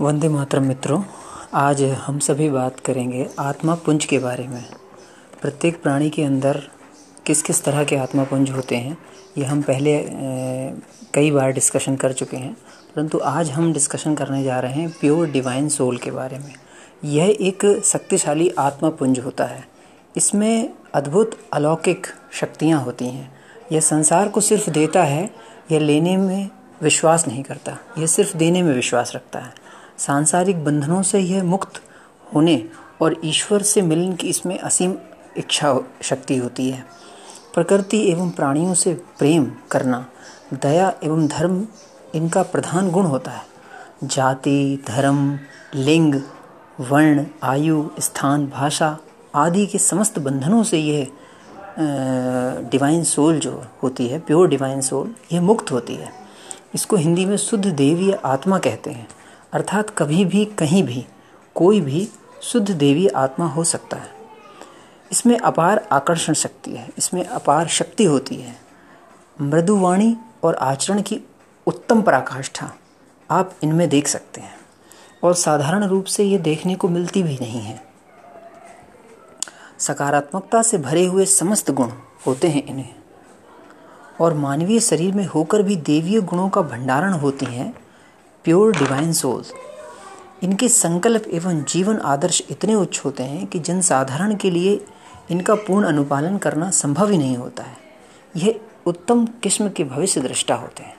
वंदे मातरम मित्रों, आज हम सभी बात करेंगे आत्मा पुंज के बारे में। प्रत्येक प्राणी के अंदर किस किस तरह के आत्मा पुंज होते हैं, ये हम पहले कई बार डिस्कशन कर चुके हैं। परंतु आज हम डिस्कशन करने जा रहे हैं प्योर डिवाइन सोल के बारे में। यह एक शक्तिशाली आत्मा पुंज होता है। इसमें अद्भुत अलौकिक शक्तियाँ होती हैं। यह संसार को सिर्फ़ देता है, यह लेने में विश्वास नहीं करता, यह सिर्फ़ देने में विश्वास रखता है। सांसारिक बंधनों से यह मुक्त होने और ईश्वर से मिलने की इसमें असीम इच्छा शक्ति होती है। प्रकृति एवं प्राणियों से प्रेम करना, दया एवं धर्म इनका प्रधान गुण होता है। जाति, धर्म, लिंग, वर्ण, आयु, स्थान, भाषा आदि के समस्त बंधनों से यह डिवाइन सोल जो होती है प्योर डिवाइन सोल यह मुक्त होती है। इसको हिंदी में शुद्ध देवी आत्मा कहते हैं। अर्थात कभी भी, कहीं भी, कोई भी शुद्ध देवी आत्मा हो सकता है। इसमें अपार आकर्षण शक्ति है, इसमें अपार शक्ति होती है। मृदुवाणी और आचरण की उत्तम पराकाष्ठा आप इनमें देख सकते हैं और साधारण रूप से ये देखने को मिलती भी नहीं है। सकारात्मकता से भरे हुए समस्त गुण होते हैं इन्हें। और मानवीय शरीर में होकर भी देवीय गुणों का भंडारण होती हैं प्योर डिवाइन सोल्स। इनके संकल्प एवं जीवन आदर्श इतने उच्च होते हैं कि जनसाधारण के लिए इनका पूर्ण अनुपालन करना संभव ही नहीं होता है। यह उत्तम किस्म के भविष्य दृष्टा होते हैं।